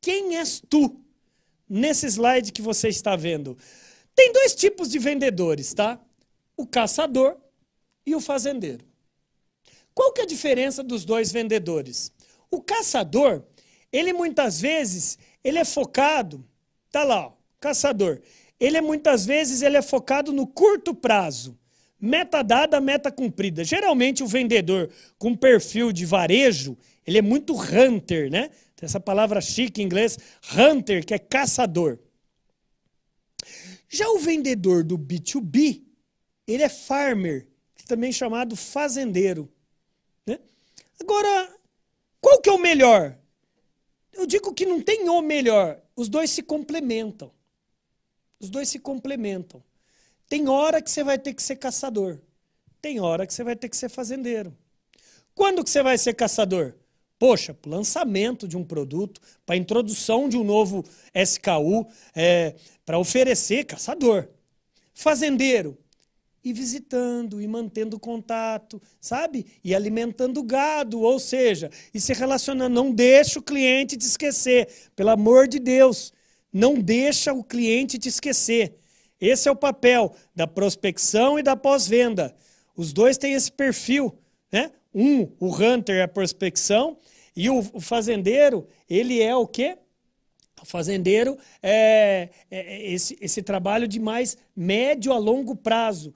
Quem és tu? Nesse slide que você está vendo. Tem dois tipos de vendedores, tá? O caçador e o fazendeiro. Qual que é a diferença dos dois vendedores? O caçador, ele muitas vezes, ele é focado, tá lá, ó, caçador. Ele é muitas vezes ele é focado no curto prazo. Meta dada, meta cumprida. Geralmente o vendedor com perfil de varejo, ele é muito hunter, né? Essa palavra chique em inglês, hunter, que é caçador. Já o vendedor do B2B, ele é farmer, também chamado fazendeiro. Né? Agora, qual que é o melhor? Eu digo que não tem o melhor. Os dois se complementam. Os dois se complementam. Tem hora que você vai ter que ser caçador. Tem hora que você vai ter que ser fazendeiro. Quando que você vai ser caçador? Poxa, lançamento de um produto, para introdução de um novo SKU, é, para oferecer, caçador. Fazendeiro, e visitando e mantendo contato, sabe? E alimentando gado, ou seja, e se relacionando. Não deixa o cliente te esquecer, pelo amor de Deus. Não deixa o cliente te esquecer. Esse é o papel da prospecção e da pós-venda. Os dois têm esse perfil, né? Um, o hunter é a prospecção e o, o fazendeiro, ele é o quê? O fazendeiro é, é, é esse, esse trabalho de mais médio a longo prazo.